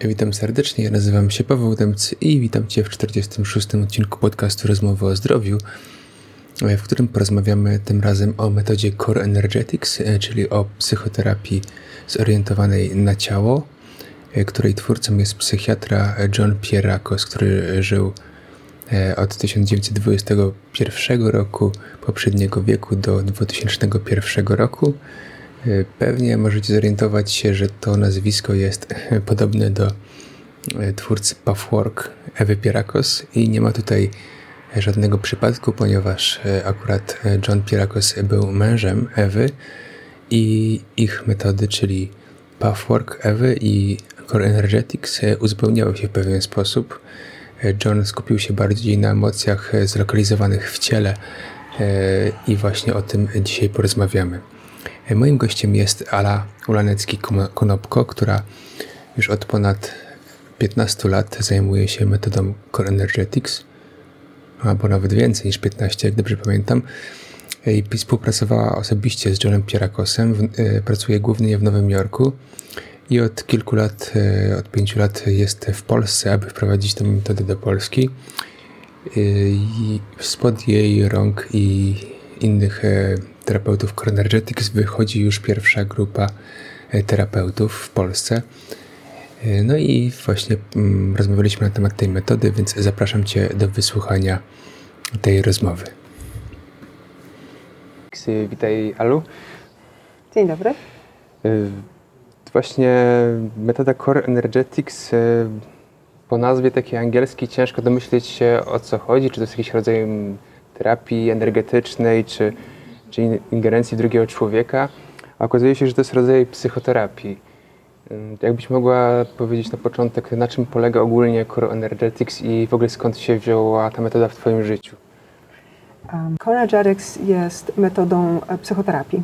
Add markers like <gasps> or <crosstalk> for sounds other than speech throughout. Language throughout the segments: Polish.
Witam serdecznie, nazywam się Paweł Demcy i witam Cię w 46. odcinku podcastu Rozmowy o zdrowiu, w którym porozmawiamy tym razem o metodzie Core Energetics, czyli o psychoterapii zorientowanej na ciało, której twórcą jest psychiatra John Pierrakos, który żył e, od 1921 roku poprzedniego wieku do 2001 roku E, pewnie możecie zorientować się, że to nazwisko jest <laughs> podobne do e, twórcy Puffwork Ewy Pierakos i nie ma tutaj żadnego przypadku, ponieważ e, akurat John Pierakos był mężem Ewy i ich metody, czyli Puffwork Ewy i Core Energetics uzupełniały się w pewien sposób. John skupił się bardziej na emocjach zlokalizowanych w ciele i właśnie o tym dzisiaj porozmawiamy. Moim gościem jest Ala Ulanecki-Konopko, która już od ponad 15 lat zajmuje się metodą Core Energetics, albo nawet więcej niż 15, jak dobrze pamiętam. I współpracowała osobiście z Johnem Pierakosem, e, pracuje głównie w Nowym Jorku i od kilku lat, e, od pięciu lat jest w Polsce, aby wprowadzić tę metodę do Polski. E, I spod jej rąk i innych terapeutów Chronergetics wychodzi już pierwsza grupa e, terapeutów w Polsce. E, no i właśnie mm, rozmawialiśmy na temat tej metody, więc zapraszam Cię do wysłuchania tej rozmowy. Witaj, Alu. Dzień dobry. E, właśnie metoda Core Energetics po nazwie takiej angielskiej ciężko domyśleć się o co chodzi, czy to jest jakiś rodzaj terapii energetycznej, czy czy ingerencji drugiego człowieka, a okazuje się, że to jest rodzaj psychoterapii. Jakbyś mogła powiedzieć na początek, na czym polega ogólnie Core Energetics i w ogóle skąd się wzięła ta metoda w Twoim życiu? Core Energetics jest metodą e, psychoterapii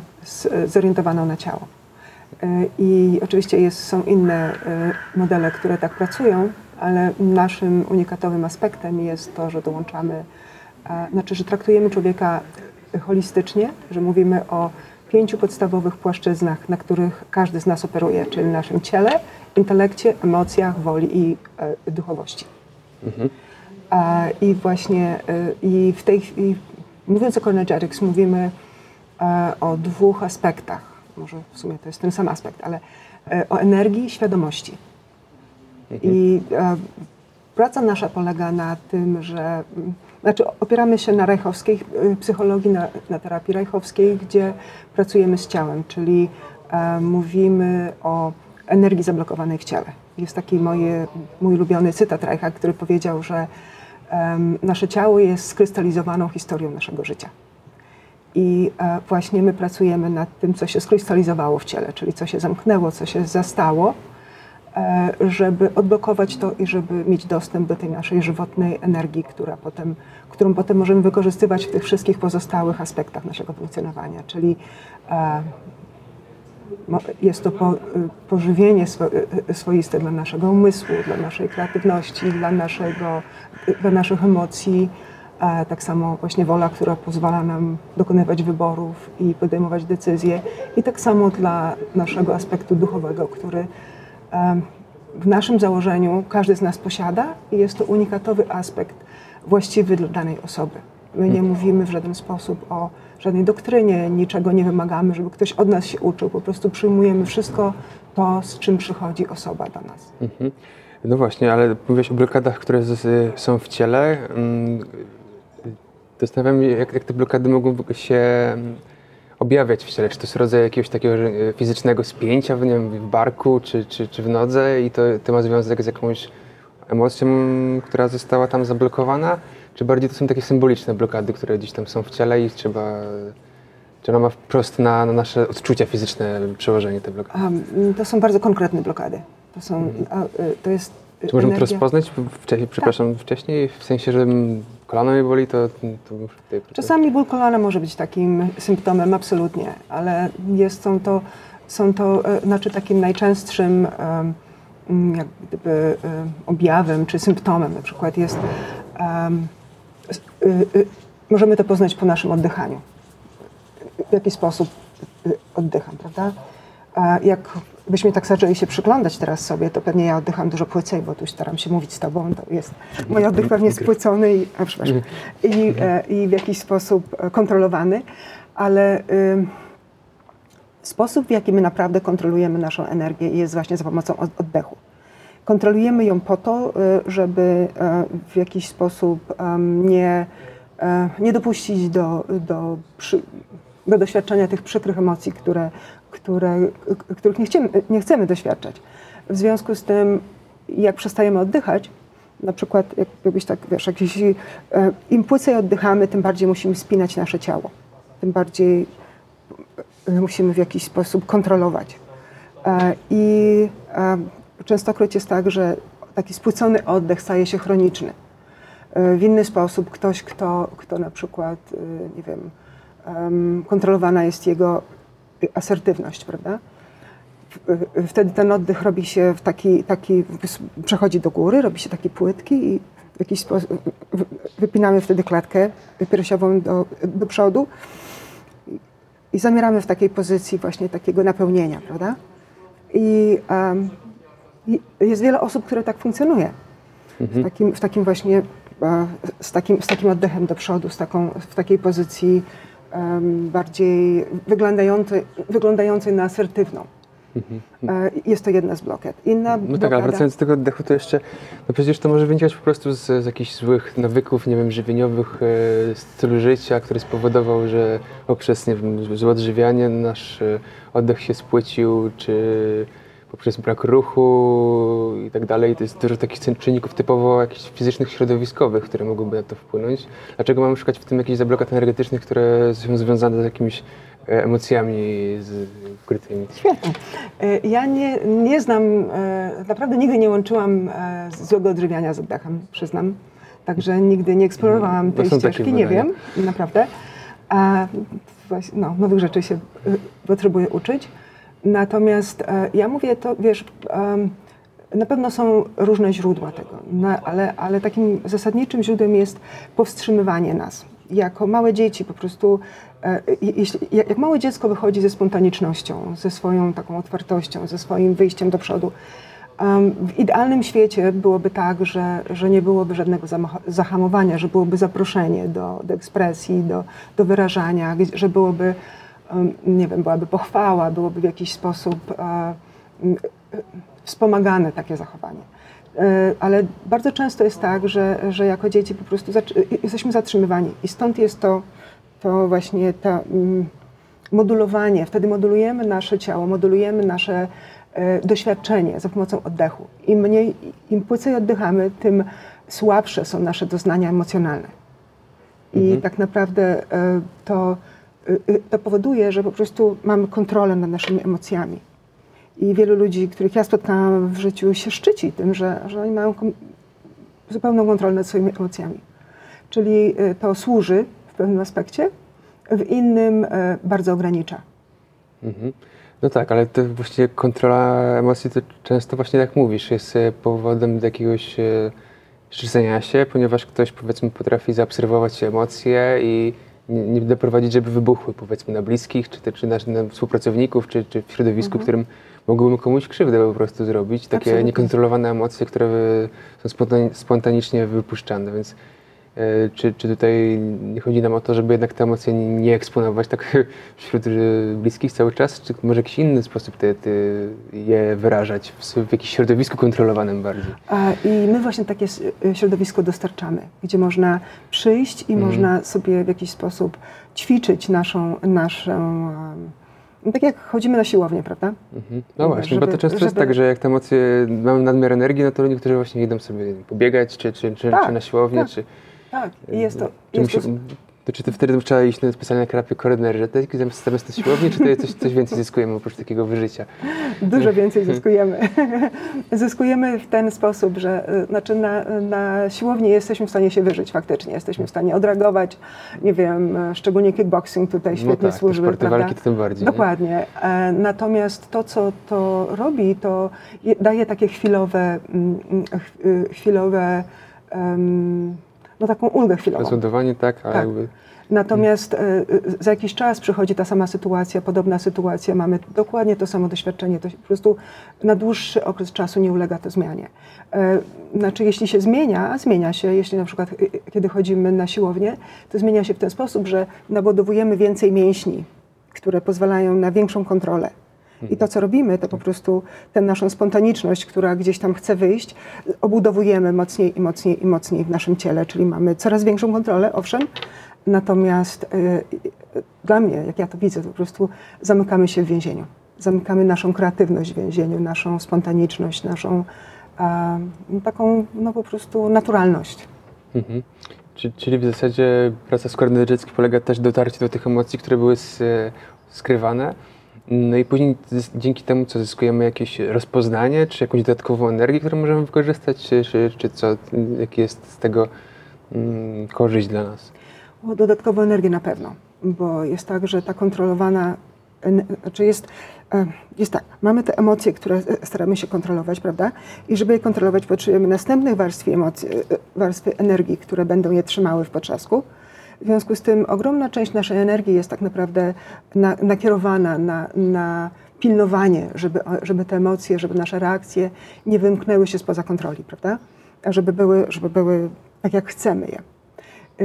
zorientowaną na ciało. E, I oczywiście jest, są inne e, modele, które tak pracują, ale naszym unikatowym aspektem jest to, że dołączamy, znaczy, że traktujemy człowieka holistycznie, że mówimy o pięciu podstawowych płaszczyznach, na których każdy z nas operuje, czyli naszym ciele, intelekcie, emocjach, woli i e, duchowości. Mhm. I właśnie e, i w tej chwili, mówiąc o Cornegetics, mówimy e, o dwóch aspektach. Może w sumie to jest ten sam aspekt, ale e, o energii i świadomości. Mhm. I e, praca nasza polega na tym, że znaczy opieramy się na rajchowskiej y, psychologii, na, na terapii rajchowskiej, gdzie pracujemy z ciałem, czyli e, mówimy o energii zablokowanej w ciele. Jest taki moje, mój ulubiony cytat Reicha, który powiedział, że e, nasze ciało jest skrystalizowaną historią naszego życia. I e, właśnie my pracujemy nad tym, co się skrystalizowało w ciele, czyli co się zamknęło, co się zastało, żeby odblokować to i żeby mieć dostęp do tej naszej żywotnej energii, która potem, którą potem możemy wykorzystywać w tych wszystkich pozostałych aspektach naszego funkcjonowania, czyli e, jest to po, pożywienie e, swoiste dla naszego umysłu, dla naszej kreatywności, dla, naszego, dla naszych emocji. Tak samo właśnie wola, która pozwala nam dokonywać wyborów i podejmować decyzje. I tak samo dla naszego aspektu duchowego, który w naszym założeniu każdy z nas posiada i jest to unikatowy aspekt właściwy dla danej osoby. My nie mówimy w żaden sposób o żadnej doktrynie, niczego nie wymagamy, żeby ktoś od nas się uczył. Po prostu przyjmujemy wszystko to, z czym przychodzi osoba do nas. Mhm. No właśnie, ale mówiłeś o blokadach, które są w ciele. Mm, zastanawiam się, jak, jak te blokady mogą się objawiać w ciele? Czy to jest rodzaj jakiegoś takiego e, fizycznego spięcia w, nie wiem, w barku czy, czy, czy w nodze i to, to ma związek z jakąś emocją, która została tam zablokowana? Czy bardziej to są takie symboliczne blokady, które gdzieś tam są w ciele i trzeba... Czy ona ma wprost na, na nasze odczucia fizyczne przełożenie te blokady? Um, to są bardzo konkretne blokady. To, są, mhm. a, y, to jest czy możemy to rozpoznać wcześniej, przepraszam, tak. wcześniej? W sensie, że kolano mnie boli, to, to muszę tutaj... Czasami ból kolana może być takim symptomem, absolutnie, ale jest, są to, są to e, znaczy takim najczęstszym mm, jak gdyby objawem czy symptomem na przykład jest um, możemy to poznać po naszym oddychaniu. W jaki sposób y, oddycham, prawda? Jak byśmy tak zaczęli się przyglądać teraz sobie, to pewnie ja oddycham dużo płycej, bo tu staram się mówić z tobą, to jest mój oddech pewnie spłycony i, a, przepraszam, i, e, i w jakiś sposób e, kontrolowany, ale y, sposób, w jaki my naprawdę kontrolujemy naszą energię jest właśnie za pomocą oddechu. Kontrolujemy ją po to, y, żeby e, w jakiś sposób nie, nie dopuścić do, do, do doświadczenia tych przykrych emocji, które, które, których nie chcemy, nie chcemy doświadczać. W związku z tym, jak przestajemy oddychać, na przykład jakbyś tak, wiesz, jakieś, e, im płycej oddychamy, tym bardziej musimy spinać nasze ciało. Tym bardziej e, musimy w jakiś sposób kontrolować. E, I częstokroć jest tak, że taki spłycony oddech staje się chroniczny. W inny sposób ktoś, kto, kto na przykład, nie wiem, kontrolowana jest jego asertywność, prawda? Wtedy ten oddech robi się w taki, taki, przechodzi do góry, robi się taki płytki i w jakiś sposób wypinamy wtedy klatkę piersiową do, do przodu i zamieramy w takiej pozycji właśnie takiego napełnienia, prawda? I, um, jest wiele osób, które tak funkcjonuje. Mhm. W, takim, w takim właśnie, e, z takim, z takim oddechem do przodu, z taką, w takiej pozycji bardziej wyglądającej, wyglądającej na asertywną. Mhm. E, jest to jedna z blokiad. Inna no blokada... tak, ale wracając do tego oddechu, to jeszcze, no przecież to może wynikać po prostu z, z jakichś złych nawyków, nie wiem, żywieniowych, e, stylu życia, który spowodował, że poprzez, nie wiem, złe odżywianie nasz e, oddech się spłycił, czy poprzez brak ruchu i tak dalej. To jest dużo takich czynników typowo jakichś fizycznych, środowiskowych, które mogłyby na to wpłynąć. Dlaczego mamy szukać w tym jakichś zablokad energetycznych, które są związane z jakimiś e, emocjami ukrytymi? Świetnie. E, ja nie, nie znam, e, naprawdę nigdy nie łączyłam złego odżywiania z oddechem, przyznam. Także nigdy nie eksplorowałam mm, tej ścieżki, nie wiem, naprawdę. A, no, nowych rzeczy się potrzebuję uczyć. Natomiast e, ja mówię to, wiesz, na pewno są różne źródła tego, ale, ale takim zasadniczym źródłem jest powstrzymywanie nas. Jako małe dzieci po prostu, e, jak małe dziecko wychodzi ze spontanicznością, ze swoją taką otwartością, ze swoim wyjściem do przodu, w idealnym świecie byłoby tak, że, że nie byłoby żadnego zahamowania, że byłoby zaproszenie do, do ekspresji, do, do wyrażania, że byłoby nie wiem, byłaby pochwała, byłoby w jakiś sposób e, wspomagane takie zachowanie. E, ale bardzo często jest tak, że, że jako dzieci po prostu jesteśmy zatrzymywani i stąd jest to, to właśnie to modulowanie. Wtedy modulujemy nasze ciało, modulujemy nasze e, doświadczenie za pomocą oddechu. Im mniej, im płycej oddychamy, tym słabsze są nasze doznania emocjonalne. I mhm. tak naprawdę to Y, y, to powoduje, że po prostu mamy kontrolę nad naszymi emocjami. I wielu ludzi, których ja spotkałam w życiu, się szczyci tym, że, że oni mają zupełną kontrolę nad swoimi emocjami. Czyli y, to służy w pewnym aspekcie, w innym bardzo ogranicza. Mhm. No tak, ale to właśnie kontrola emocji to często właśnie jak mówisz, jest powodem do jakiegoś szczycenia się, ponieważ ktoś powiedzmy potrafi zaobserwować emocje i nie, nie doprowadzić, żeby wybuchły powiedzmy na bliskich, czy, czy na, na współpracowników, czy, czy w środowisku, mhm. którym mogłyby komuś krzywdę po prostu zrobić. Takie Absolutnie. niekontrolowane emocje, które są spontanicznie wypuszczane, więc czy, czy tutaj nie chodzi nam o to, żeby jednak te emocje nie eksponować tak <laughs> wśród bliskich cały czas, czy może jakiś inny sposób te, te je wyrażać w, w jakimś środowisku kontrolowanym bardziej? I my właśnie takie środowisko dostarczamy, gdzie można przyjść i mhm. można sobie w jakiś sposób ćwiczyć naszą, naszą no tak jak chodzimy na siłownię, prawda? Mhm. No właśnie, żeby, bo to często żeby... jest tak, że jak te emocje, mamy nadmiar energii, no to niektórzy właśnie idą sobie pobiegać, czy, czy, czy, tak, czy na siłownię, tak. czy tak, i jest to... Jest musi, to czy ty wtedy trzeba iść na specjalne terapie koordynergetyki zamiast, zamiast na siłowni, czy to coś, coś więcej zyskujemy oprócz takiego wyżycia? <laughs> Dużo więcej zyskujemy. <laughs> zyskujemy w ten sposób, że y, znaczy na, na siłowni jesteśmy w stanie się wyżyć faktycznie. Jesteśmy w stanie odreagować, nie wiem, szczególnie kickboxing tutaj no świetnie no tak, służy. Sporty prawda? walki to tym bardziej. Dokładnie. Nie? E, natomiast to, co to robi, to daje takie chwilowe, mm, mm, y, chwilowe um, no taką ulgę chwilową. Rozładowanie, tak, a tak. jakby... Natomiast e, za jakiś czas przychodzi ta sama sytuacja, podobna sytuacja, mamy dokładnie to samo doświadczenie, to po prostu na dłuższy okres czasu nie ulega to zmianie. E, znaczy, jeśli się zmienia, a zmienia się, jeśli na przykład kiedy chodzimy na siłownię, to zmienia się w ten sposób, że nabudowujemy więcej mięśni, które pozwalają na większą kontrolę. I to, co robimy, to po prostu tę naszą spontaniczność, która gdzieś tam chce wyjść, obudowujemy mocniej i mocniej i mocniej w naszym ciele, czyli mamy coraz większą kontrolę, owszem, natomiast y, dla mnie, jak ja to widzę, to po prostu zamykamy się w więzieniu. Zamykamy naszą kreatywność w więzieniu, naszą spontaniczność, naszą y, taką, no po prostu naturalność. Mhm. Czyli w zasadzie praca korem polega też dotarcie do tych emocji, które były skrywane, no i później dzięki temu, co zyskujemy jakieś rozpoznanie, czy jakąś dodatkową energię, którą możemy wykorzystać, czy, czy, co, jaki jest z tego mm, korzyść dla nas? O, dodatkową energię na pewno, bo jest tak, że ta kontrolowana, znaczy jest, e, jest tak, mamy te emocje, które staramy się kontrolować, prawda? I żeby je kontrolować, potrzebujemy następnych warstwy emocji, e, warstwy energii, które będą je trzymały w potrzasku w związku z tym ogromna część naszej energii jest tak naprawdę na, nakierowana na, na pilnowanie, żeby, żeby te emocje, żeby nasze reakcje nie wymknęły się spoza kontroli, prawda? Żeby były, żeby były tak, jak chcemy je.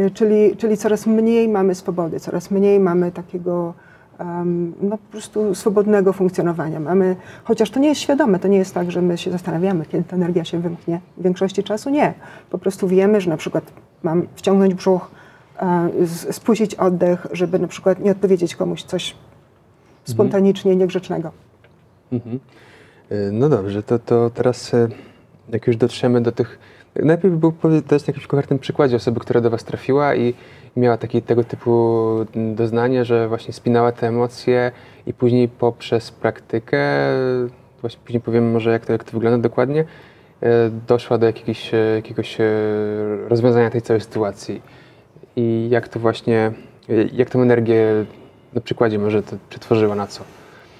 Y, czyli, czyli coraz mniej mamy swobody, coraz mniej mamy takiego um, no, po prostu swobodnego funkcjonowania. Mamy, chociaż to nie jest świadome, to nie jest tak, że my się zastanawiamy, kiedy ta energia się wymknie. W większości czasu nie. Po prostu wiemy, że na przykład mam wciągnąć brzuch, spuścić oddech, żeby na przykład nie odpowiedzieć komuś coś spontanicznie mhm. niegrzecznego. Mhm. Y, no dobrze, to, to teraz y, jak już dotrzemy do tych... Najpierw był powiedzieć na jakimś konkretnym przykładzie osoby, która do Was trafiła i miała taki, tego typu doznanie, że właśnie spinała te emocje i później poprzez praktykę, właśnie później powiemy może jak to, jak to wygląda dokładnie, doszła do jakiegoś, jakiegoś rozwiązania tej całej sytuacji i jak to właśnie, jak tę energię na przykładzie może to przetworzyła na co?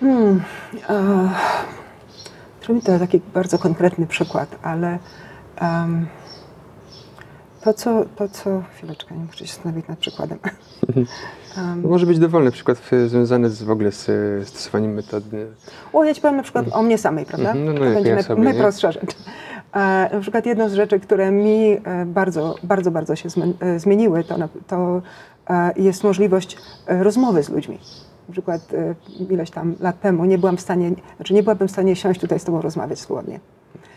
Hmm, uh, to taki bardzo konkretny przykład, ale um, to, co, to, co... Chwileczkę, nie muszę się zastanowić nad przykładem. <laughs> Um, może być dowolny przykład związany z, w ogóle z stosowaniem metody. O, ja ci powiem na przykład mhm. o mnie samej, prawda? Mhm, no, no, to będzie ja sobie, najprostsza rzecz. Na przykład jedną z rzeczy, które mi e, bardzo, bardzo, bardzo się e, zmieniły, to, to e, jest możliwość rozmowy z ludźmi. Na przykład ileś tam lat temu nie byłam w stanie, znaczy nie byłabym w stanie siąść tutaj z tobą rozmawiać swobodnie.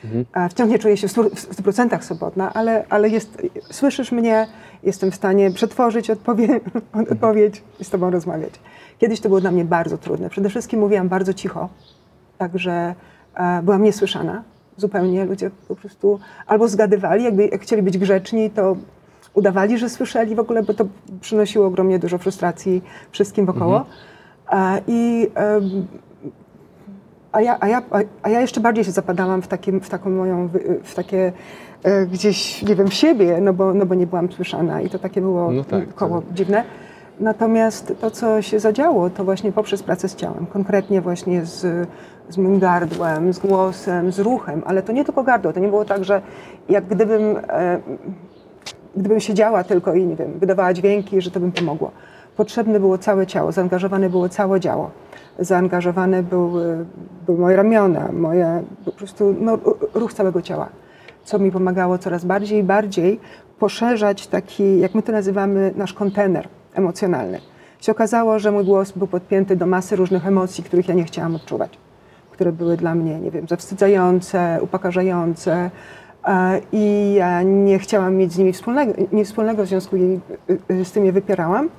Mhm. Wciąż nie czuję się w 100% swobodna, ale, ale jest, słyszysz mnie, jestem w stanie przetworzyć odpowie, <laughs> odpowiedź i z tobą rozmawiać. Kiedyś to było dla mnie bardzo trudne. Przede wszystkim mówiłam bardzo cicho, także byłam niesłyszana zupełnie. Ludzie po prostu albo zgadywali, jakby jak chcieli być grzeczni, to udawali, że słyszeli w ogóle, bo to przynosiło ogromnie dużo frustracji wszystkim wokoło. Mhm. A, I a ja, a, ja, a ja jeszcze bardziej się zapadałam w, takim, w taką moją, w takie e, gdzieś, nie wiem, w siebie, no bo, no bo nie byłam słyszana i to takie było no tak, koło tak. dziwne. Natomiast to, co się zadziało, to właśnie poprzez pracę z ciałem, konkretnie właśnie z, z moim gardłem, z głosem, z ruchem, ale to nie tylko gardło, to nie było tak, że jak gdybym, e, gdybym siedziała tylko i nie wiem, wydawała dźwięki, że to bym pomogło. Potrzebne było całe ciało, zaangażowane było całe ciało. Zaangażowane były, były moje ramiona, moje po prostu no, ruch całego ciała, co mi pomagało coraz bardziej i bardziej poszerzać taki, jak my to nazywamy, nasz kontener emocjonalny. Się okazało, że mój głos był podpięty do masy różnych emocji, których ja nie chciałam odczuwać, które były dla mnie, nie wiem, zawstydzające, upokarzające e, i ja nie chciałam mieć z nimi wspólnego, nic wspólnego, w związku z tym je wypierałam.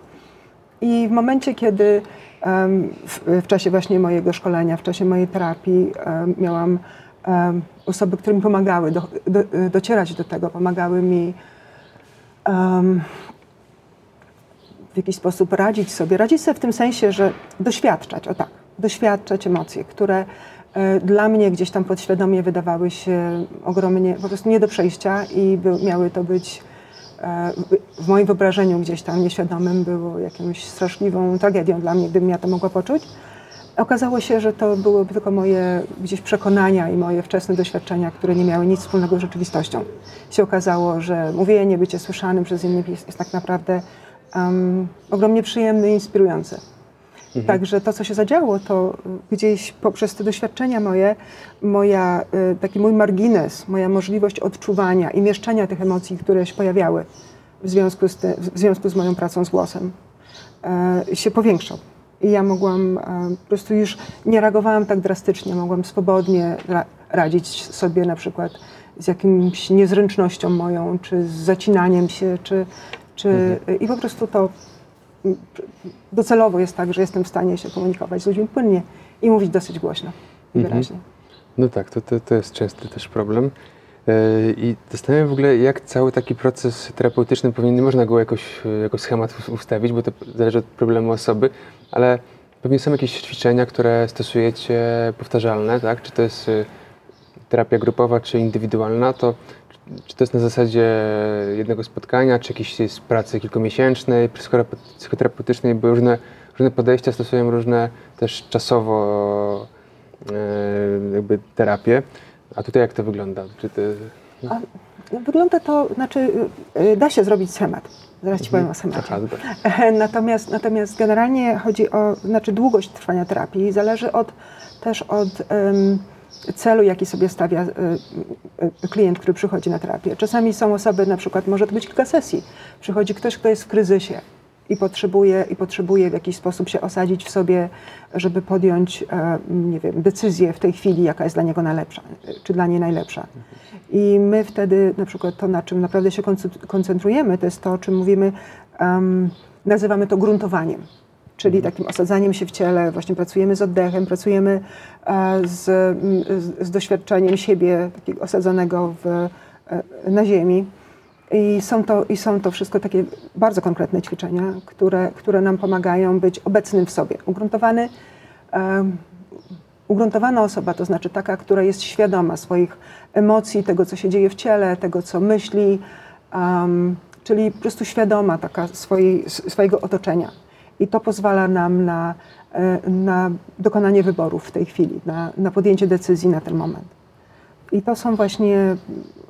I w momencie, kiedy w, w czasie właśnie mojego szkolenia, w czasie mojej terapii miałam osoby, które mi pomagały do, do, docierać do tego, pomagały mi um, w jakiś sposób radzić sobie. Radzić sobie w tym sensie, że doświadczać, o tak, doświadczać emocje, które e, dla mnie gdzieś tam podświadomie wydawały się ogromnie, po prostu nie do przejścia i by, miały to być e, w moim wyobrażeniu gdzieś tam nieświadomym było jakąś straszliwą tragedią dla mnie, gdybym ja to mogła poczuć. Okazało się, że to byłyby tylko moje gdzieś przekonania i moje wczesne doświadczenia, które nie miały nic wspólnego z rzeczywistością. Się okazało, że mówienie, bycie słyszanym przez innych jest, jest tak naprawdę um, ogromnie przyjemne i inspirujące. Mhm. Także to, co się zadziało, to gdzieś poprzez te doświadczenia moje, moja, y, taki mój margines, moja możliwość odczuwania i mieszczenia tych emocji, które się pojawiały w związku z, ty, w związku z moją pracą z głosem, e, się powiększał. I ja mogłam, e, po prostu już nie reagowałam tak drastycznie, mogłam swobodnie ra radzić sobie na przykład z jakimś niezręcznością moją, czy z zacinaniem się, czy, czy mhm. i po prostu to docelowo jest tak, że jestem w stanie się komunikować z ludźmi płynnie i mówić dosyć głośno i mhm. wyraźnie. No tak, to, to, to jest częsty też problem. E, I zastanawiam w ogóle, jak cały taki proces terapeutyczny powinien, nie można go jakoś jako schemat ustawić, bo to zależy od problemu osoby, ale pewnie są jakieś ćwiczenia, które stosujecie powtarzalne, tak? Czy to jest y, terapia grupowa, czy indywidualna, to czy to jest na zasadzie jednego spotkania, czy jakiejś jest pracy kilkumiesięcznej, psychoterapeutycznej, bo różne, różne podejścia stosują różne też czasowo e, jakby terapie. A tutaj jak to wygląda? Czy ty... A, no, wygląda to, znaczy e, da się zrobić schemat. Zaraz Ci mhm. powiem o schemacie. Aha, natomiast, natomiast generalnie chodzi o, znaczy długość trwania terapii zależy od, też od um, celu, jaki sobie stawia y, y, klient, który przychodzi na terapię. Czasami są osoby, na przykład może to być kilka sesji. Przychodzi ktoś, kto jest w kryzysie i potrzebuje, i potrzebuje w jakiś sposób się osadzić w sobie, żeby podjąć, e, nie wiem, decyzję w tej chwili, jaka jest dla niego najlepsza, czy dla niej najlepsza. I my wtedy, na przykład to, na czym naprawdę się koncentrujemy, to jest to, o czym mówimy, um, nazywamy to gruntowaniem czyli mhm. takim osadzaniem się w ciele. Właśnie pracujemy z oddechem, pracujemy e, z, z doświadczeniem siebie takiego osadzonego w, e, na ziemi. I są, to, I są to wszystko takie bardzo konkretne ćwiczenia, które, które nam pomagają być obecnym w sobie. Ugruntowany, ugruntowana osoba to znaczy taka, która jest świadoma swoich emocji, tego, co się dzieje w ciele, tego, co myśli, um, czyli po prostu świadoma taka swojej, swojego otoczenia. I to pozwala nam na, e, na dokonanie wyborów w tej chwili, na, na podjęcie decyzji na ten moment. I to są właśnie,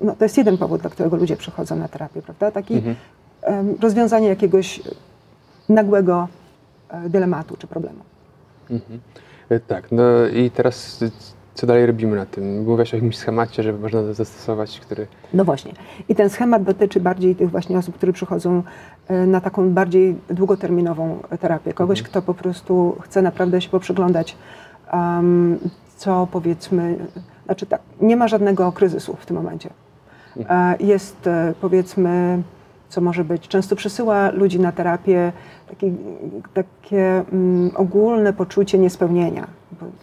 no to jest jeden powód, dla którego ludzie przychodzą na terapię, prawda? Taki mhm. rozwiązanie jakiegoś nagłego e, dylematu czy problemu. Mhm. E, tak, no i teraz co dalej robimy na tym? Mówiłaś o jakimś schemacie, żeby można to zastosować, który... No właśnie. I ten schemat dotyczy bardziej tych właśnie osób, które przychodzą na taką bardziej długoterminową terapię. Kogoś, mhm. kto po prostu chce naprawdę się poprzyglądać, um, co powiedzmy... Znaczy tak, nie ma żadnego kryzysu w tym momencie. Mhm. E, jest e, powiedzmy co może być. Często przesyła ludzi na terapię taki, takie um, ogólne poczucie niespełnienia.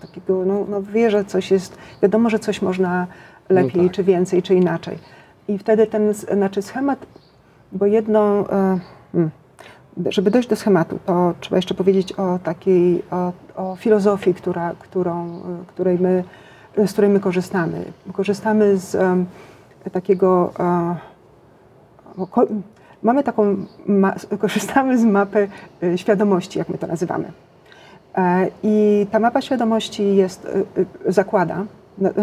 Takiego, no, no wie, że coś jest, wiadomo, że coś można lepiej, no tak. czy więcej, czy inaczej. I wtedy ten znaczy schemat, bo jedno, e, żeby dojść do schematu, to trzeba jeszcze powiedzieć o takiej, o, o filozofii, która, którą, której my, z której my korzystamy. Korzystamy z um, takiego e, mamy taką, korzystamy z mapy y, świadomości, jak my to nazywamy. E, I ta mapa świadomości jest, y, y, zakłada,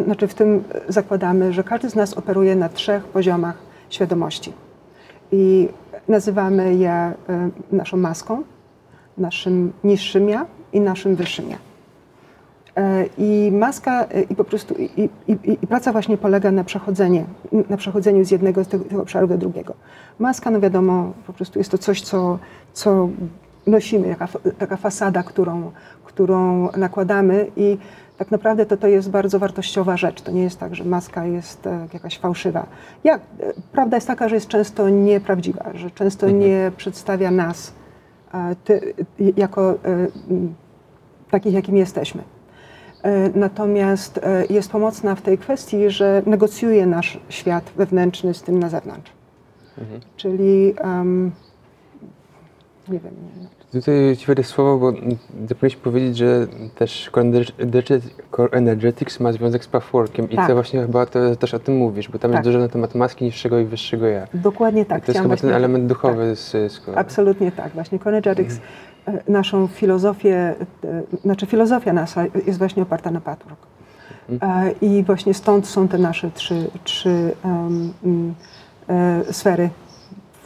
znaczy w tym zakładamy, że każdy z nas operuje na trzech poziomach świadomości. I nazywamy je naszą maską, naszym niższym ja i naszym wyższym ja. E, I maska, e, i po prostu, i, i, i, praca właśnie polega na, przechodzenie, na przechodzeniu z jednego z tego, tego obszaru do drugiego. Maska, no wiadomo, po prostu jest to coś, co, co nosimy, taka, taka fasada, którą, którą nakładamy i tak naprawdę to, to jest bardzo wartościowa rzecz. To nie jest tak, że maska jest e, jakaś fałszywa. Jak, prawda jest taka, że jest często nieprawdziwa, że często mhm. nie przedstawia nas ty, jako takich, jakim jesteśmy. E, natomiast e, jest pomocna w tej kwestii, że negocjuje nasz świat wewnętrzny z tym na zewnątrz. Mhm. Czyli um, nie wiem. Nie. Tutaj ci wejdę słowo, bo zapomnieliśmy powiedzieć, że też Core Energetics ma związek z Pathworkiem i tak. to właśnie chyba to też o tym mówisz, bo tam tak. jest dużo na temat maski niższego i wyższego ja. Dokładnie tak. I to jest chyba ten element duchowy tak. z, z Absolutnie tak. Właśnie Core Energetics mhm naszą filozofię, e, znaczy filozofia nasza jest właśnie oparta na patchwork. Mhm. I właśnie stąd są te nasze trzy, trzy um, sfery,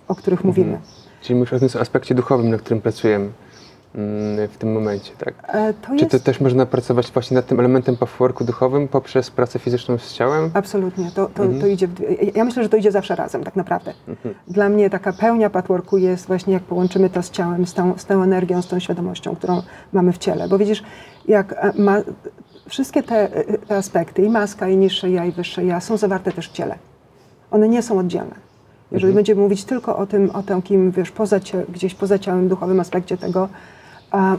o których mhm. mówimy. Czyli mówisz o tym aspekcie duchowym, na którym pracujemy. Mm, w tym momencie, tak? E, to Czy to też można pracować właśnie nad tym elementem pathworku duchowym poprzez pracę fizyczną z ciałem? Absolutnie. To, to, mhm. to idzie dwie... Ja myślę, że to idzie zawsze razem, tak naprawdę. Mhm. Dla mnie taka pełnia pathworku jest właśnie jak połączymy to z ciałem, z tą, z tą energią, z tą świadomością, którą mamy w ciele. Bo widzisz, jak e, ma... wszystkie te, e, te aspekty, i maska, i niższe ja, i wyższe ja, są zawarte też w ciele. One nie są oddzielne. Jeżeli mhm. będziemy mówić tylko o tym, o tym, kim wiesz, poza, gdzieś poza ciałem, duchowym aspekcie tego,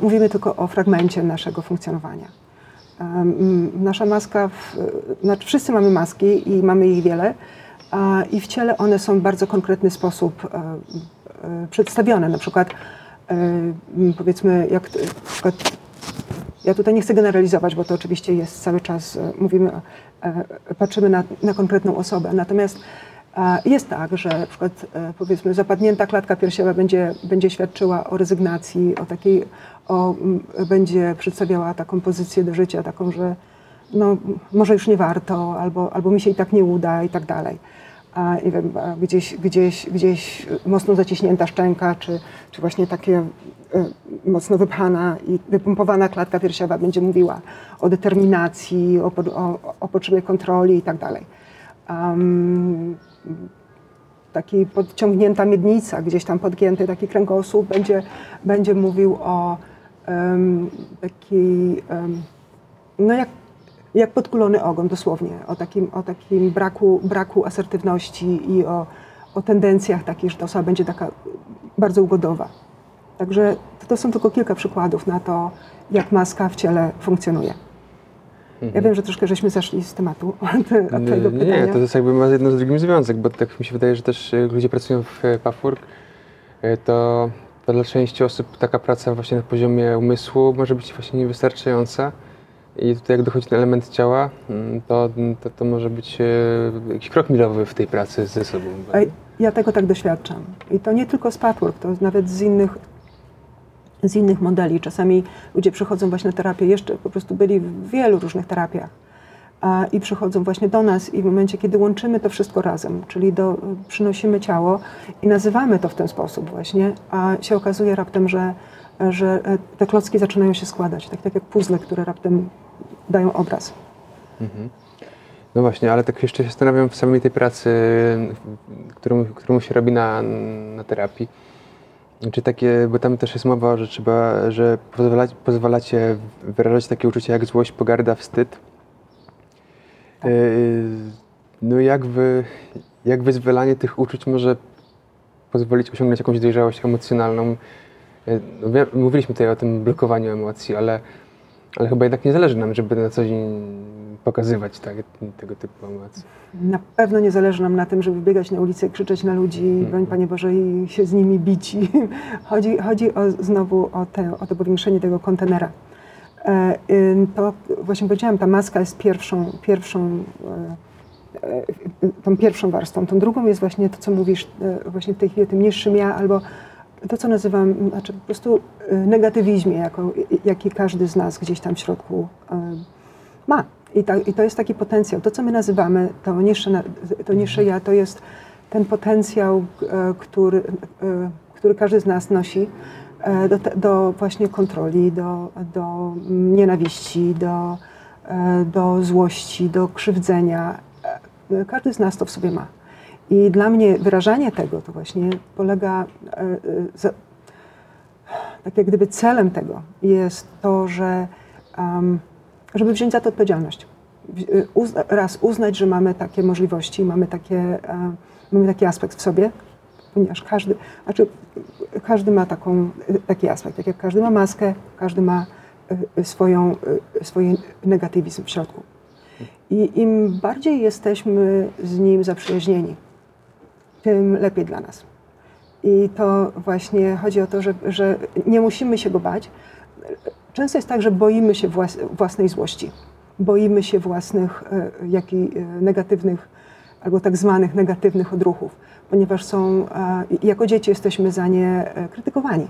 mówimy tylko o fragmencie naszego funkcjonowania. Nasza maska, w, znaczy wszyscy mamy maski i mamy ich wiele, i w ciele one są w bardzo konkretny sposób e, e, przedstawione. Na przykład, e, powiedzmy, jak przykład, ja tutaj nie chcę generalizować, bo to oczywiście jest cały czas, mówimy, patrzymy na, na konkretną osobę. Natomiast jest tak, że na przykład e, powiedzmy zapadnięta klatka piersiowa będzie, będzie świadczyła o rezygnacji, o takiej, o, będzie przedstawiała taką pozycję do życia, taką, że no, może już nie warto, albo, albo mi się i tak nie uda i tak dalej. A, nie wiem, gdzieś, gdzieś, gdzieś mocno zaciśnięta szczęka, czy, czy właśnie takie e, mocno wypchana i wypompowana klatka piersiowa będzie mówiła o determinacji, o, o, o potrzebie kontroli i tak dalej. Um, taki podciągnięta miednica, gdzieś tam podgięty taki kręgosłup będzie, będzie mówił o um, takiej, um, no jak, jak podkulony ogon dosłownie, o takim, o takim braku, braku asertywności i o, o tendencjach takich, że ta osoba będzie taka bardzo ugodowa. Także to są tylko kilka przykładów na to, jak maska w ciele funkcjonuje. Mhm. Ja wiem, że troszkę żeśmy zeszli z tematu <laughs> od, od pytania. Nie, to jest jakby ma jedno z drugim związek, bo tak mi się wydaje, że też e, ludzie pracują w e, Pafurk, e, to, to dla części osób taka praca właśnie na poziomie umysłu może być właśnie niewystarczająca. I tutaj jak dochodzi ten element ciała, mm, to, to, to może być jakiś krok milowy w tej pracy ze sobą. Ja tego tak doświadczam. I to nie tylko z Pathwork, to nawet z innych z innych modeli. Czasami ludzie przychodzą właśnie na terapię, jeszcze po prostu byli w wielu różnych terapiach a, i przychodzą właśnie do nas i w momencie, kiedy łączymy to wszystko razem, czyli do, przynosimy ciało i nazywamy to w ten sposób właśnie, a się okazuje raptem, że, że e, te klocki zaczynają się składać, tak, tak jak puzzle, które raptem dają obraz. Mhm. No właśnie, ale tak jeszcze się zastanawiam w samej tej pracy, którą, którą się robi na, na terapii czy takie, bo tam też jest mowa, że trzeba, że pozwalacie, pozwalacie wyrażać takie uczucia jak złość, pogarda, wstyd. Tak. No jak, wy, jak wyzwalanie tych uczuć może pozwolić osiągnąć jakąś dojrzałość emocjonalną? E, no, mówiliśmy tutaj o tym blokowaniu emocji, ale, ale chyba jednak nie zależy nam, żeby na co dzień pokazywać tak, tego typu emocje. Na pewno nie zależy nam na tym, żeby biegać na ulicę, krzyczeć na ludzi, mm. broń Panie Boże, i się z nimi bić. <laughs> chodzi chodzi o, znowu o, te, o to powiększenie tego kontenera. E, to właśnie powiedziałam, ta maska jest pierwszą, pierwszą e, e, tą pierwszą warstwą. Tą drugą jest właśnie to, co mówisz właśnie w tej chwili, tym niższym ja, albo to, co nazywam, znaczy po prostu negatywizmie, jako, jaki każdy z nas gdzieś tam w środku ma. I, I to jest taki potencjał. To, co my nazywamy, to niższe, to niższe ja, to jest ten potencjał, który, który każdy z nas nosi do, do właśnie kontroli, do, do nienawiści, do, do złości, do krzywdzenia. Każdy z nas to w sobie ma. I dla mnie wyrażanie tego to właśnie polega, tak jak gdyby celem tego jest to, że żeby wziąć za to odpowiedzialność. Y, raz uznać, że mamy takie możliwości, mamy, takie, e, mamy taki aspekt w sobie, ponieważ każdy, znaczy każdy ma taką, taki aspekt, tak jak każdy ma maskę, każdy ma swoją, swój negatywizm w środku. I im bardziej jesteśmy z nim zaprzyjaźnieni, tym lepiej dla nas. I to właśnie chodzi o to, że, że nie musimy się go bać, Często jest tak, że boimy się własnej złości, boimy się własnych e, jak i e, negatywnych albo tak zwanych negatywnych odruchów, ponieważ są, e, jako dzieci jesteśmy za nie krytykowani.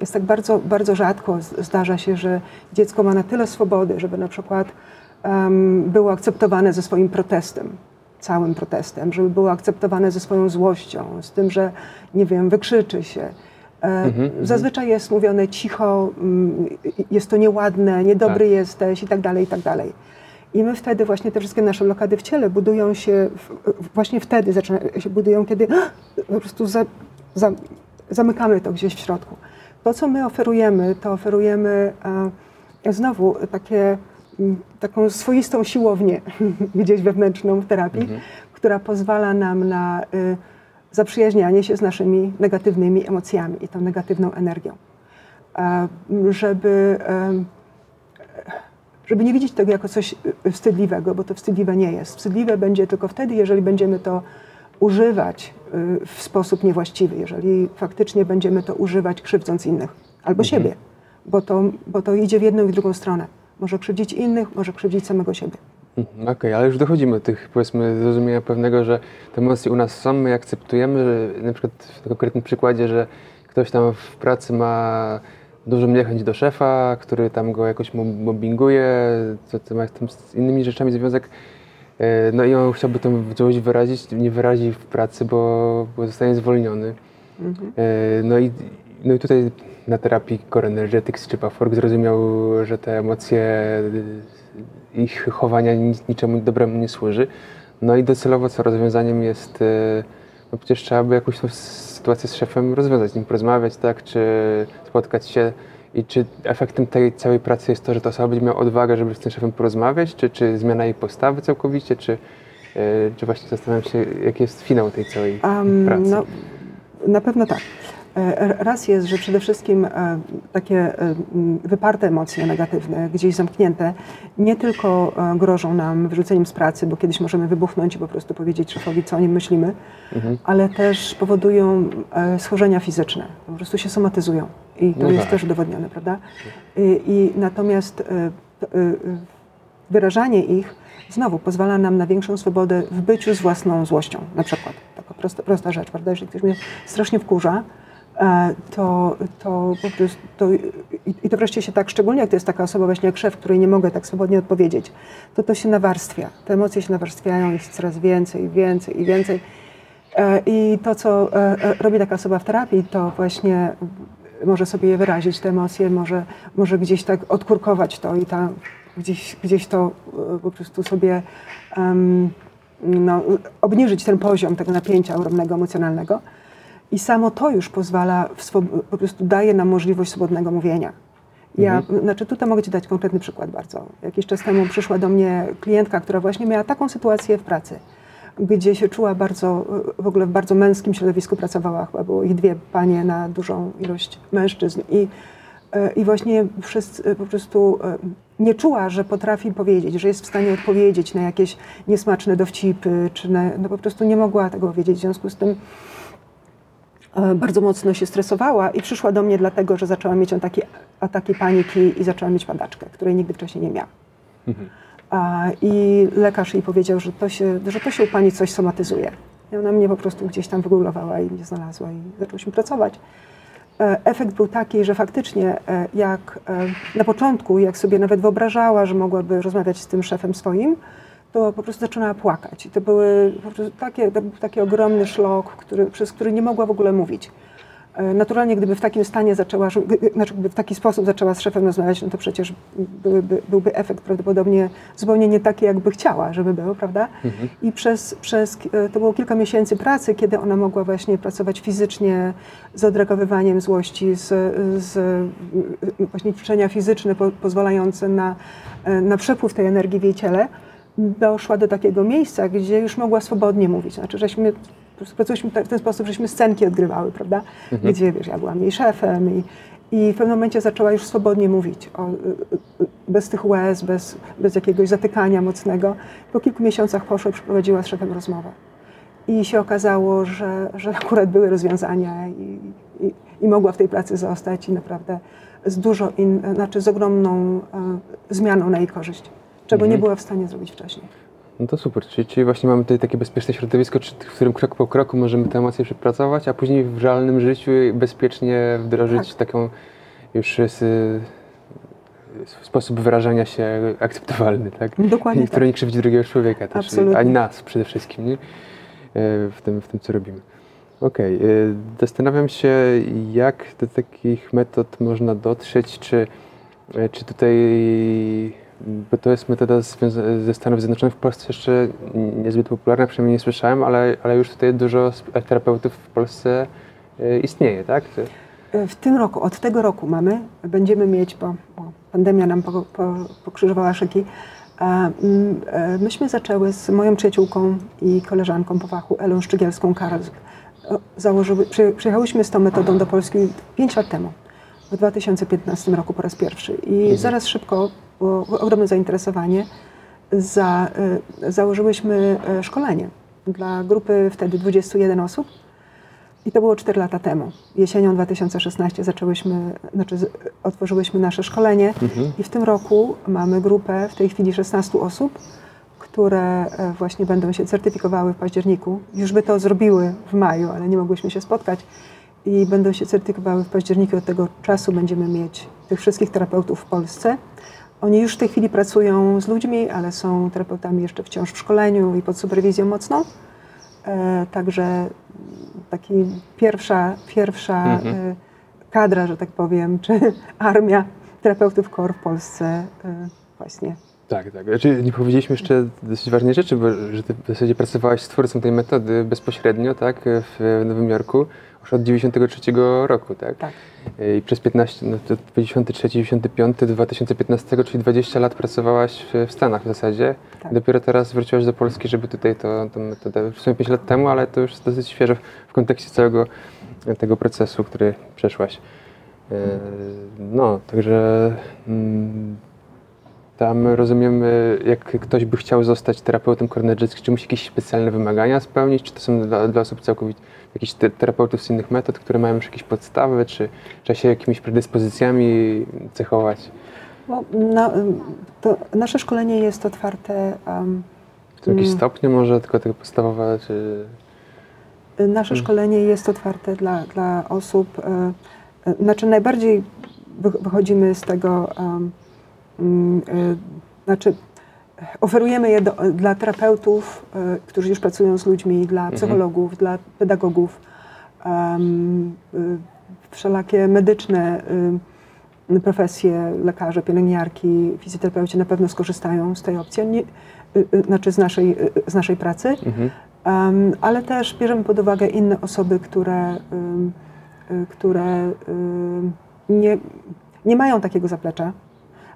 Jest tak bardzo, bardzo rzadko zdarza się, że dziecko ma na tyle swobody, żeby na przykład um, było akceptowane ze swoim protestem. Całym protestem, żeby było akceptowane ze swoją złością, z tym, że nie wiem, wykrzyczy się. Mhm, Zazwyczaj jest mówione cicho, mm, jest to nieładne, niedobry tak. jesteś i tak dalej, i tak dalej. I my wtedy właśnie te wszystkie nasze blokady w ciele budują się, właśnie wtedy zaczynają się budują, kiedy <gasps> po prostu za, za, zamykamy to gdzieś w środku. To, co my oferujemy, to oferujemy e, znowu takie, taką swoistą siłownię <laughs> gdzieś wewnętrzną w terapii, mhm. która pozwala nam na y, zaprzyjaźnianie się z naszymi negatywnymi emocjami i tą negatywną energią. E, żeby żeby nie widzieć tego jako coś y, wstydliwego, bo to wstydliwe nie jest. Wstydliwe będzie tylko wtedy, jeżeli będziemy to używać y, w sposób niewłaściwy, jeżeli faktycznie będziemy to używać krzywdząc innych albo mhm. siebie, bo to, bo to idzie w jedną i w drugą stronę. Może krzywdzić innych, może krzywdzić samego siebie. Mhm, okej, okay, ale już dochodzimy do tych, powiedzmy, zrozumienia pewnego, że te emocje u nas są, my akceptujemy, że na przykład w konkretnym przykładzie, że ktoś tam w pracy ma dużo niechęć do szefa, który tam go jakoś mobbinguje, co, co ma z innymi rzeczami związek. E, no i on chciałby tą złość wyrazić, nie wyrazi w pracy, bo, bo zostanie zwolniony. Mhm. E, no, i, no i tutaj na terapii Core Energetics czy Pafork zrozumiał, że te emocje, ich chowania niczemu dobremu nie służy. No i docelowo co rozwiązaniem jest, e, no przecież trzeba by jakąś tą sytuację z szefem rozwiązać, z nim porozmawiać, tak, czy spotkać się i czy efektem tej całej pracy jest to, że ta osoba będzie miała odwagę, żeby z tym szefem porozmawiać, czy, czy zmiana jej postawy całkowicie, czy, yy, czy właśnie zastanawiam się, jaki jest finał tej całej um, pracy? No, na pewno tak. E, raz jest, że przede wszystkim e, takie e, wyparte emocje negatywne, gdzieś zamknięte, nie tylko grożą nam wyrzuceniem z pracy, bo kiedyś możemy wybuchnąć i po prostu powiedzieć szefowi, co o nim myślimy, mhm. ale też powodują schorzenia fizyczne, po prostu się somatyzują i to no jest tak. też udowodnione, prawda? I, i natomiast wyrażanie ich znowu pozwala nam na większą swobodę w byciu z własną złością, na przykład. Taka prosta, prosta rzecz, prawda? Jeżeli ktoś mnie strasznie wkurza, to, to po prostu, to, i to wreszcie się tak, szczególnie jak to jest taka osoba właśnie jak szef, której nie mogę tak swobodnie odpowiedzieć, to to się nawarstwia. Te emocje się nawarstwiają, jest coraz więcej, więcej i więcej. E, I to, co e, robi taka osoba w terapii, to właśnie może sobie je wyrazić, te emocje, może, może gdzieś tak odkurkować to i tam gdzieś, gdzieś to po prostu sobie um, no, obniżyć ten poziom tego napięcia ogromnego emocjonalnego. I samo to już pozwala, po prostu daje nam możliwość swobodnego mówienia. Ja, mhm. znaczy tutaj mogę Ci dać konkretny przykład bardzo. Jakiś czas temu przyszła do mnie klientka, która właśnie miała taką sytuację w pracy, gdzie się czuła bardzo, w ogóle w bardzo męskim środowisku pracowała, chyba było ich dwie panie na dużą ilość mężczyzn i, e, i właśnie wszyscy po prostu e, nie czuła, że potrafi powiedzieć, że jest w stanie odpowiedzieć na jakieś niesmaczne dowcipy, czy na, no po prostu nie mogła tego wiedzieć, w związku z tym E, bardzo mocno się stresowała i przyszła do mnie dlatego, że zaczęła mieć ataki, ataki paniki i zaczęła mieć padaczkę, której nigdy wcześniej nie miała. Mhm. I lekarz jej powiedział, że to, się, że to się u pani coś somatyzuje. I ona mnie po prostu gdzieś tam wygooglowała i mnie znalazła i zaczęliśmy pracować. E, efekt był taki, że faktycznie e, jak na początku, jak sobie nawet wyobrażała, że mogłaby rozmawiać z tym szefem swoim, to po prostu zaczynała płakać. I to, były po prostu takie, to był taki ogromny szlok, który, przez który nie mogła w ogóle mówić. E, naturalnie, gdyby w takim stanie zaczęła, znaczy gdyby w taki sposób zaczęła z szefem rozmawiać, no to przecież byłyby, byłby efekt prawdopodobnie zupełnie nie taki, jakby chciała, żeby był, prawda? Mhm. I przez, przez, e, to było kilka miesięcy pracy, kiedy ona mogła właśnie pracować fizycznie z odreagowywaniem złości, z, z właśnie ćwiczenia fizyczne po, pozwalające na, e, na przepływ tej energii w jej ciele doszła do takiego miejsca, gdzie już mogła swobodnie mówić. Znaczy, żeśmy pracujemy w ten sposób, żeśmy scenki odgrywały, prawda? Mhm. Gdzie, wiesz, ja byłam jej szefem i, i w pewnym momencie zaczęła już swobodnie mówić, o, bez tych łez, bez, bez jakiegoś zatykania mocnego. Po kilku miesiącach poszła i przeprowadziła z szefem rozmowę. I się okazało, że, że akurat były rozwiązania i, i, i mogła w tej pracy zostać i naprawdę z dużo, in, znaczy z ogromną e, zmianą na jej korzyść czego mhm. nie była w stanie zrobić wcześniej. No to super, czyli, czyli właśnie mamy tutaj takie bezpieczne środowisko, w którym krok po kroku możemy te emocje przepracować, a później w realnym życiu bezpiecznie wdrożyć tak. taką już sposób wyrażania się akceptowalny, tak? Dokładnie I który tak. nie krzywdzi drugiego człowieka też, Absolutnie. ani nas przede wszystkim, nie? E, w tym, w tym co robimy. Okej, okay. zastanawiam się, jak do takich metod można dotrzeć, czy, e, czy tutaj, bo to jest metoda ze Stanów Zjednoczonych, w Polsce jeszcze niezbyt popularna, przynajmniej nie słyszałem, ale, ale już tutaj dużo terapeutów w Polsce e, istnieje, tak? W tym roku, od tego roku mamy, będziemy mieć, bo, bo pandemia nam po, po, pokrzyżowała szyki, mm, e, myśmy zaczęły z moją przyjaciółką i koleżanką po fachu, Elą Szczygielską-Karol. Założyły, przy, przyjechałyśmy z tą metodą do Polski 5 lat temu, w 2015 roku po raz pierwszy. I Mhm. zaraz szybko ogromne zainteresowanie. Za, e, założyłyśmy e, szkolenie dla grupy wtedy 21 osób. I to było 4 lata temu. Jesienią 2016 zaczęłyśmy, znaczy otworzyłyśmy nasze szkolenie Mhm. i w tym roku mamy grupę w tej chwili 16 osób, które e, właśnie będą się certyfikowały w październiku. Już by to zrobiły w maju, ale nie mogłyśmy się spotkać i będą się certyfikowały w październiku. Od tego czasu będziemy mieć tych wszystkich terapeutów w Polsce. Oni już w tej chwili pracują z ludźmi, ale są terapeutami jeszcze wciąż w szkoleniu i pod superwizją mocną. E, Także taki pierwsza, pierwsza Mhm. e, kadra, że tak powiem, czy <laughs> armia terapeutów KOR w Polsce e, właśnie. Tak, tak. Znaczy, nie powiedzieliśmy jeszcze dosyć ważnej rzeczy, bo że ty w zasadzie pracowałaś z twórcą tej metody bezpośrednio, tak, w Nowym Jorku już od 93 roku, tak? Tak. I przez 15, no to 93, 95, 2015, czyli 20 lat pracowałaś w, Stanach w zasadzie. Tak. Dopiero teraz wróciłaś do Polski, żeby tutaj to, tą metodę, w sumie 5 lat temu, ale to już dosyć świeżo w, w kontekście całego tego procesu, który przeszłaś. E, No, także mm, tam rozumiemy, jak ktoś by chciał zostać terapeutem kornerzyckim, czy musi jakieś specjalne wymagania spełnić, czy to są dla, dla osób całkowicie, jakichś te, terapeutów z innych metod, które mają już jakieś podstawy, czy trzeba się jakimiś predyspozycjami cechować? To nasze szkolenie jest otwarte. Um, W jakimś Mm. stopniu może tylko tego podstawowe, czy... nasze szkolenie jest otwarte dla, dla osób. E, e, znaczy, najbardziej wy- wychodzimy z tego. E, znaczy, oferujemy je do, dla terapeutów, e, którzy już pracują z ludźmi, dla psychologów, dla pedagogów, um, y, wszelakie medyczne y, profesje, lekarze, pielęgniarki, fizjoterapeuci na pewno skorzystają z tej opcji, nie, y, y, znaczy z naszej, y, z naszej pracy, Mhm. um, ale też bierzemy pod uwagę inne osoby, które, y, które nie, nie mają takiego zaplecza,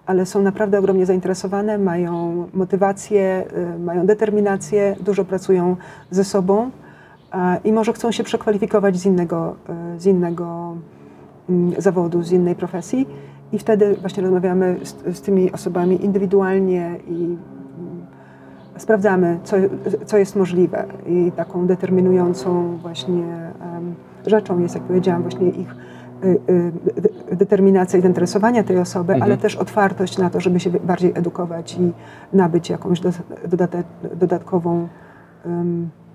ale są naprawdę ogromnie zainteresowane, mają motywację, y, mają determinację, dużo pracują ze sobą i może chcą się przekwalifikować z innego, y, z innego mm, zawodu, z innej profesji. I wtedy właśnie rozmawiamy z, z tymi osobami indywidualnie i mm, sprawdzamy, co, co jest możliwe. I taką determinującą właśnie rzeczą jest, jak powiedziałam, właśnie ich y, determinacja i zainteresowania tej osoby, Mhm. ale też otwartość na to, żeby się bardziej edukować i nabyć jakąś do, dodate, dodatkową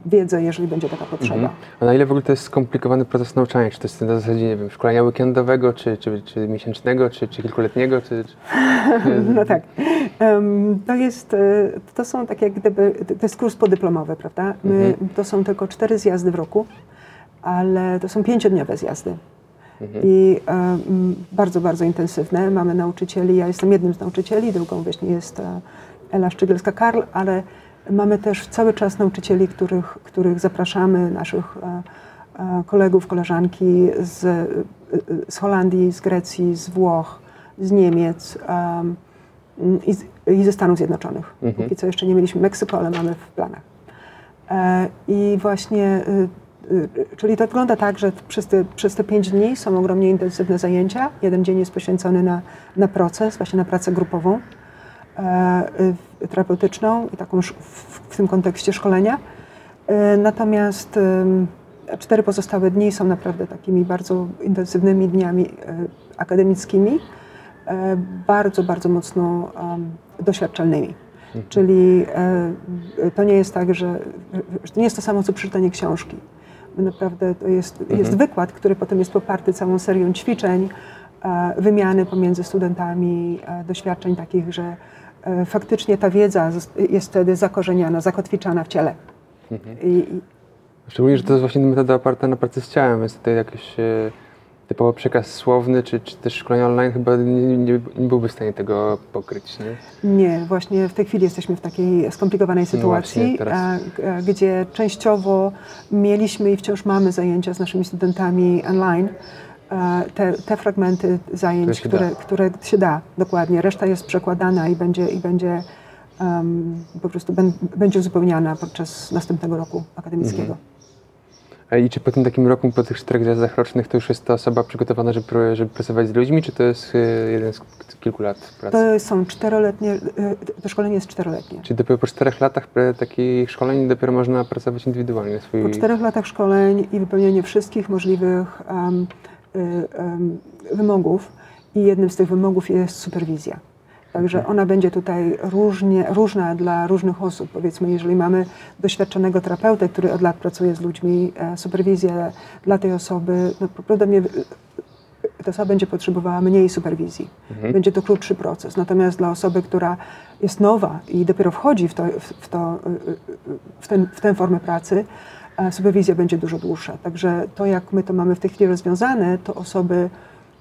wiedzę, jeżeli będzie taka potrzeba. Mhm. A na ile w ogóle to jest skomplikowany proces nauczania? Czy to jest na zasadzie, nie wiem, szkolenia weekendowego, czy, czy, czy miesięcznego, czy, czy kilkuletniego, czy... czy... <laughs> No tak. Em, To jest, e, to są tak jak gdyby, to jest kurs podyplomowy, prawda? My, Mhm. To są tylko cztery zjazdy w roku, ale to są pięciodniowe zjazdy. Mhm. I em, bardzo, bardzo intensywne. Mamy nauczycieli, ja jestem jednym z nauczycieli, drugą właśnie jest e, Ela Szczygielska-Karl, ale mamy też cały czas nauczycieli, których, których zapraszamy, naszych e, e, kolegów, koleżanki z, e, z Holandii, z Grecji, z Włoch, z Niemiec em, i, z, i ze Stanów Zjednoczonych. Mhm. Póki co jeszcze nie mieliśmy Meksyko, ale mamy w planach. E, I właśnie, y, czyli to wygląda tak, że przez te, przez te pięć dni są ogromnie intensywne zajęcia. Jeden dzień jest poświęcony na, na proces, właśnie na pracę grupową, e, y, terapeutyczną i taką w, w tym kontekście szkolenia. E, Natomiast ym, cztery pozostałe dni są naprawdę takimi bardzo intensywnymi dniami e, akademickimi, e, bardzo, bardzo mocno doświadczalnymi. Czyli e, to nie jest tak, że, że to nie jest to samo, co przeczytanie książki. Naprawdę to jest, jest wykład, który potem jest poparty całą serią ćwiczeń, wymiany pomiędzy studentami, doświadczeń takich, że faktycznie ta wiedza jest wtedy zakorzeniona, zakotwiczana w ciele. Mhm. I, Szczególnie, że to jest właśnie metoda oparta na pracy z ciałem, więc tutaj jakiś e, typowo przekaz słowny, czy, czy też szkolenia online chyba nie, nie, nie, byłby w stanie tego pokryć, nie? Nie, właśnie w tej chwili jesteśmy w takiej skomplikowanej no sytuacji, no teraz... gdzie częściowo mieliśmy i wciąż mamy zajęcia z naszymi studentami online. Te, te fragmenty zajęć, które, które się da, dokładnie. Reszta jest przekładana i będzie, i będzie um, po prostu ben, będzie uzupełniana podczas następnego roku akademickiego. Mhm. I czy po tym takim roku, po tych czterech gwiazdach rocznych, to już jest ta osoba przygotowana, żeby, żeby pracować z ludźmi, czy to jest y, jeden z kilku lat pracy? To są czteroletnie, y, to szkolenie jest czteroletnie. Czyli dopiero po czterech latach takich szkoleń dopiero można pracować indywidualnie? Swój... Po czterech latach szkoleń i wypełnienie wszystkich możliwych um, um, wymogów i jednym z tych wymogów jest superwizja. Także ona będzie tutaj różnie, różna dla różnych osób. Powiedzmy, jeżeli mamy doświadczonego terapeutę, który od lat pracuje z ludźmi, e, superwizja dla tej osoby, no prawdopodobnie ta osoba będzie potrzebowała mniej superwizji. Mhm. Będzie to krótszy proces. Natomiast dla osoby, która jest nowa i dopiero wchodzi w, to, w, to, w, ten, w tę formę pracy, e, superwizja będzie dużo dłuższa. Także to, jak my to mamy w tej chwili rozwiązane, to osoby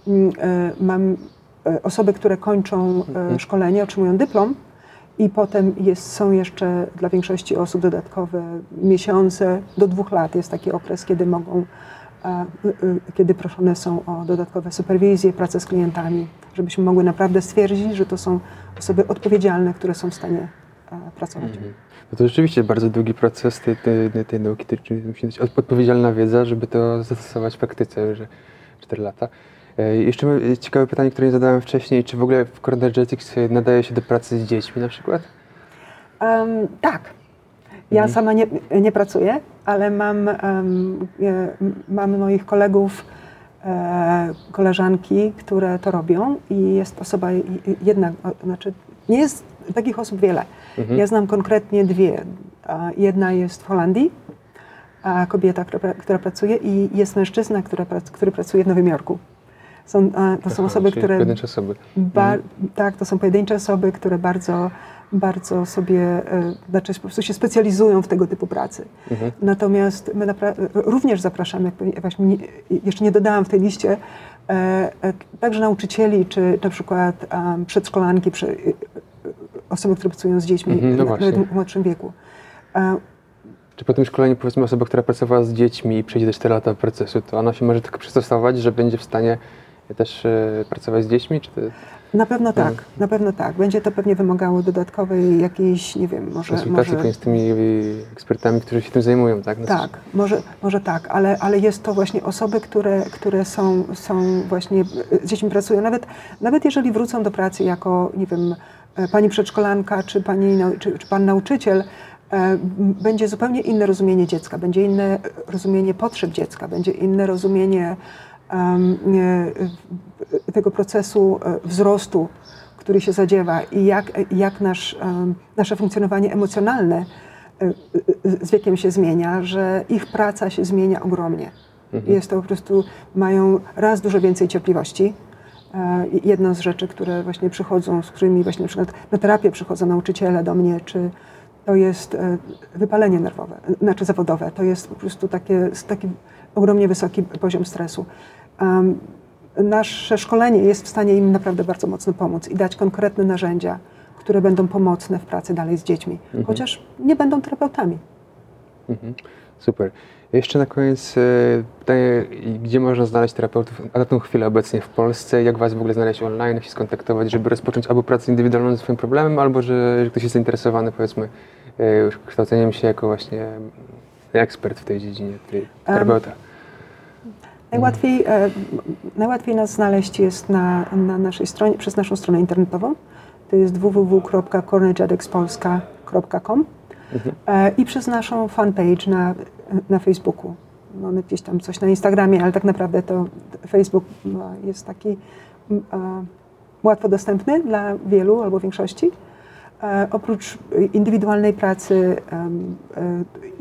mm, e, mam, E, osoby, które kończą e, mhm. szkolenie, otrzymują dyplom i potem jest, są jeszcze dla większości osób dodatkowe miesiące do dwóch lat. Jest taki okres, kiedy mogą, e, kiedy proszone są o dodatkowe superwizje, pracę z klientami, żebyśmy mogły naprawdę stwierdzić, że to są osoby odpowiedzialne, które są w stanie pracować. Mhm. No to rzeczywiście bardzo długi proces tej, tej, tej nauki, czyli musi być odpowiedzialna wiedza, żeby to zastosować w praktyce, że 4 lata. E, jeszcze ciekawe pytanie, które nie zadałem wcześniej. Czy w ogóle w Cornergetics nadaje się do pracy z dziećmi na przykład? Um, tak. Ja mhm. sama nie, nie pracuję, ale mam, um, mam moich kolegów, e, koleżanki, które to robią i jest osoba jedna, znaczy nie jest takich osób wiele. Mhm. Ja znam konkretnie dwie. Jedna jest w Holandii, kobieta, która, która pracuje i jest mężczyzna, który, który pracuje w Nowym Jorku. Są, to są osoby, które. Pojedyncze osoby. Mhm. Tak, to są pojedyncze osoby, które bardzo, bardzo sobie, e, znaczy po prostu się specjalizują w tego typu pracy. Mhm. Natomiast my również zapraszamy, właśnie jeszcze nie dodałam w tej liście, e, e, także nauczycieli, czy na przykład przedszkolanki, osoby, które pracują z dziećmi mhm, no nawet w młodszym wieku. Czy po tym szkoleniu, powiedzmy, osoba, która pracowała z dziećmi i przejdzie do 4 lata procesu, to ona się może tak przystosować, że będzie w stanie też e, pracować z dziećmi? Czy to... Na pewno tak, hmm. na pewno tak. Będzie to pewnie wymagało dodatkowej jakiejś, nie wiem, może... Konsultacji może... z tymi ekspertami, którzy się tym zajmują, tak? No tak, może, może tak, ale, ale jest to właśnie osoby, które, które są, są właśnie, z dziećmi pracują. Nawet, nawet jeżeli wrócą do pracy jako, nie wiem, e, pani przedszkolanka czy, pani, czy, czy pan nauczyciel, e, będzie zupełnie inne rozumienie dziecka, będzie inne rozumienie potrzeb dziecka, będzie inne rozumienie tego procesu e, wzrostu, który się zadziewa i jak, jak nasz, nasze funkcjonowanie emocjonalne e, z wiekiem się zmienia, że ich praca się zmienia ogromnie. Mhm. Jest to po prostu, mają raz dużo więcej cierpliwości. E, Jedna z rzeczy, które właśnie przychodzą, z którymi właśnie na przykład na terapię przychodzą nauczyciele do mnie, czy to jest wypalenie nerwowe, znaczy zawodowe. To jest po prostu takie, taki ogromnie wysoki poziom stresu. Nasze szkolenie jest w stanie im naprawdę bardzo mocno pomóc i dać konkretne narzędzia, które będą pomocne w pracy dalej z dziećmi, mhm. chociaż nie będą terapeutami. Mhm. Super. Jeszcze na koniec e, pytanie, gdzie można znaleźć terapeutów na tę chwilę obecnie w Polsce? Jak Was w ogóle znaleźć online, się skontaktować, żeby rozpocząć albo pracę indywidualną ze swoim problemem, albo że, ktoś jest zainteresowany, powiedzmy, e, kształceniem się jako właśnie ekspert w tej dziedzinie, terapeuta? Um, Najłatwiej, e, najłatwiej nas znaleźć jest na, na naszej stronie, przez naszą stronę internetową. To jest www.cornerjadexpolska.com mhm. e, i przez naszą fanpage na, na Facebooku. Mamy gdzieś tam coś na Instagramie, ale tak naprawdę to Facebook no, jest taki e, łatwo dostępny dla wielu albo większości. Oprócz indywidualnej pracy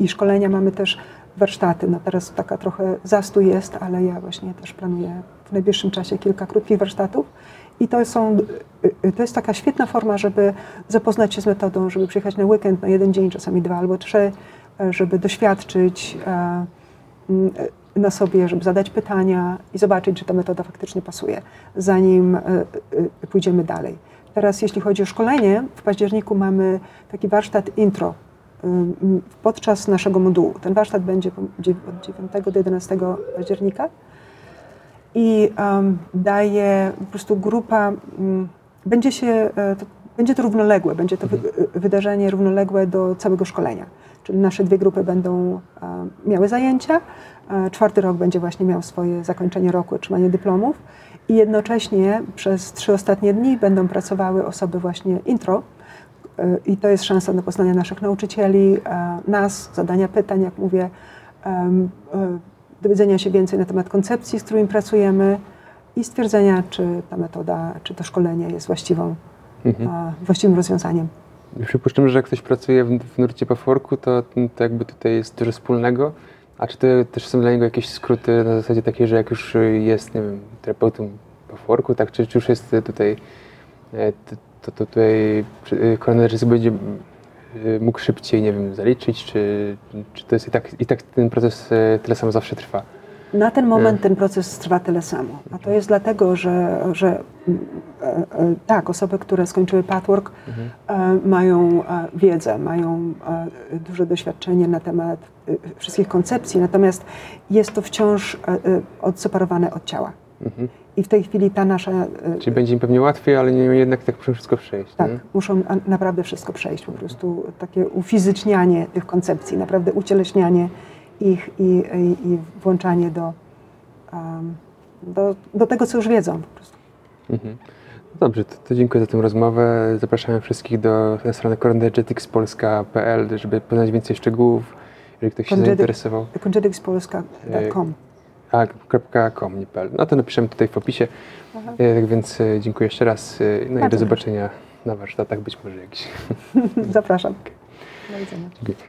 i szkolenia mamy też warsztaty. No teraz taka trochę zastój jest, ale ja właśnie też planuję w najbliższym czasie kilka krótkich warsztatów. I to, są, to jest taka świetna forma, żeby zapoznać się z metodą, żeby przyjechać na weekend, na jeden dzień, czasami dwa albo trzy, żeby doświadczyć na sobie, żeby zadać pytania i zobaczyć, czy ta metoda faktycznie pasuje, zanim pójdziemy dalej. Teraz, jeśli chodzi o szkolenie, w październiku mamy taki warsztat intro podczas naszego modułu. Ten warsztat będzie od 9 do 11 października i daje po prostu grupa, będzie się, e, to, będzie to równoległe, będzie to mhm. wydarzenie równoległe do całego szkolenia. Czyli nasze dwie grupy będą um, miały zajęcia, e, czwarty rok będzie właśnie miał swoje zakończenie roku, otrzymanie dyplomów i jednocześnie przez trzy ostatnie dni będą pracowały osoby właśnie intro, i to jest szansa na poznanie naszych nauczycieli, e, nas, zadania pytań, jak mówię, e, dowiedzenia się więcej na temat koncepcji, z którymi pracujemy i stwierdzenia, czy ta metoda, czy to szkolenie jest właściwą, mhm. właściwym rozwiązaniem. Przypuszczam, że jak ktoś pracuje w, w nurcie Pathworku, to, to jakby tutaj jest dużo wspólnego. A czy to też są dla niego jakieś skróty na zasadzie takiej, że jak już jest, nie wiem, terapeutą Pathworku, tak, czy, czy już jest tutaj e, to, to tutaj koronerzyst będzie y, mógł szybciej, nie wiem, zaliczyć, czy, czy to jest i tak, i tak ten proces y, tyle samo zawsze trwa? Na ten moment y. ten proces trwa tyle samo. A to jest dlatego, że, że tak, osoby, które skończyły Pathwork mhm. Mają wiedzę, mają duże doświadczenie na temat wszystkich koncepcji, natomiast jest to wciąż odseparowane od ciała. Mhm. I w tej chwili ta nasza. E, Czyli będzie im pewnie łatwiej, ale nie jednak tak muszą wszystko przejść. Tak, nie? muszą naprawdę wszystko przejść. Po prostu takie ufizycznianie tych koncepcji, naprawdę ucieleśnianie ich i, i, i włączanie do, um, do, do tego, co już wiedzą po prostu. Mhm. No dobrze, to, to, dziękuję za tę rozmowę. Zapraszamy wszystkich do na stronę cornergeticspolska.pl, żeby poznać więcej szczegółów, jeżeli ktoś się zainteresował. Cornergeticspolska.com tak.com, nie PL. No to napiszemy tutaj w opisie. Aha. E, tak więc e, dziękuję jeszcze raz. E, no i do zobaczenia na warsztatach, być może jakiś. <laughs> Zapraszam. <laughs> Do widzenia. Dziękuję.